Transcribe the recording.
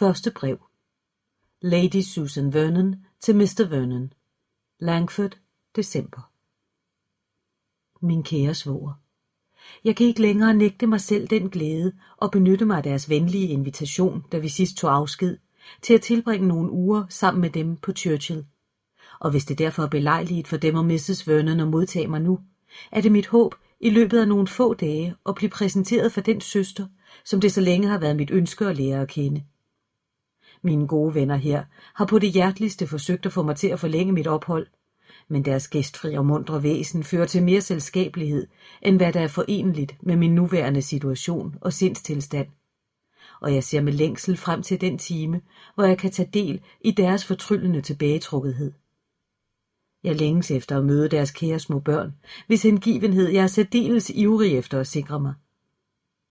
Første brev Lady Susan Vernon til Mr. Vernon Langford, december Min kære svoger, Jeg kan ikke længere nægte mig selv den glæde og benytte mig af deres venlige invitation, da vi sidst tog afsked, til at tilbringe nogle uger sammen med dem på Churchill. Og hvis det derfor er belejligt for dem og Mrs. Vernon at modtage mig nu, er det mit håb i løbet af nogle få dage at blive præsenteret for den søster, som det så længe har været mit ønske at lære at kende. Mine gode venner her har på det hjerteligste forsøgt at få mig til at forlænge mit ophold, men deres gæstfri og mundre væsen fører til mere selskabelighed, end hvad der er forenligt med min nuværende situation og sindstilstand. Og jeg ser med længsel frem til den time, hvor jeg kan tage del i deres fortryllende tilbagetrukkethed. Jeg længes efter at møde deres kære små børn, hvis hengivenhed jeg er særdeles ivrig efter at sikre mig –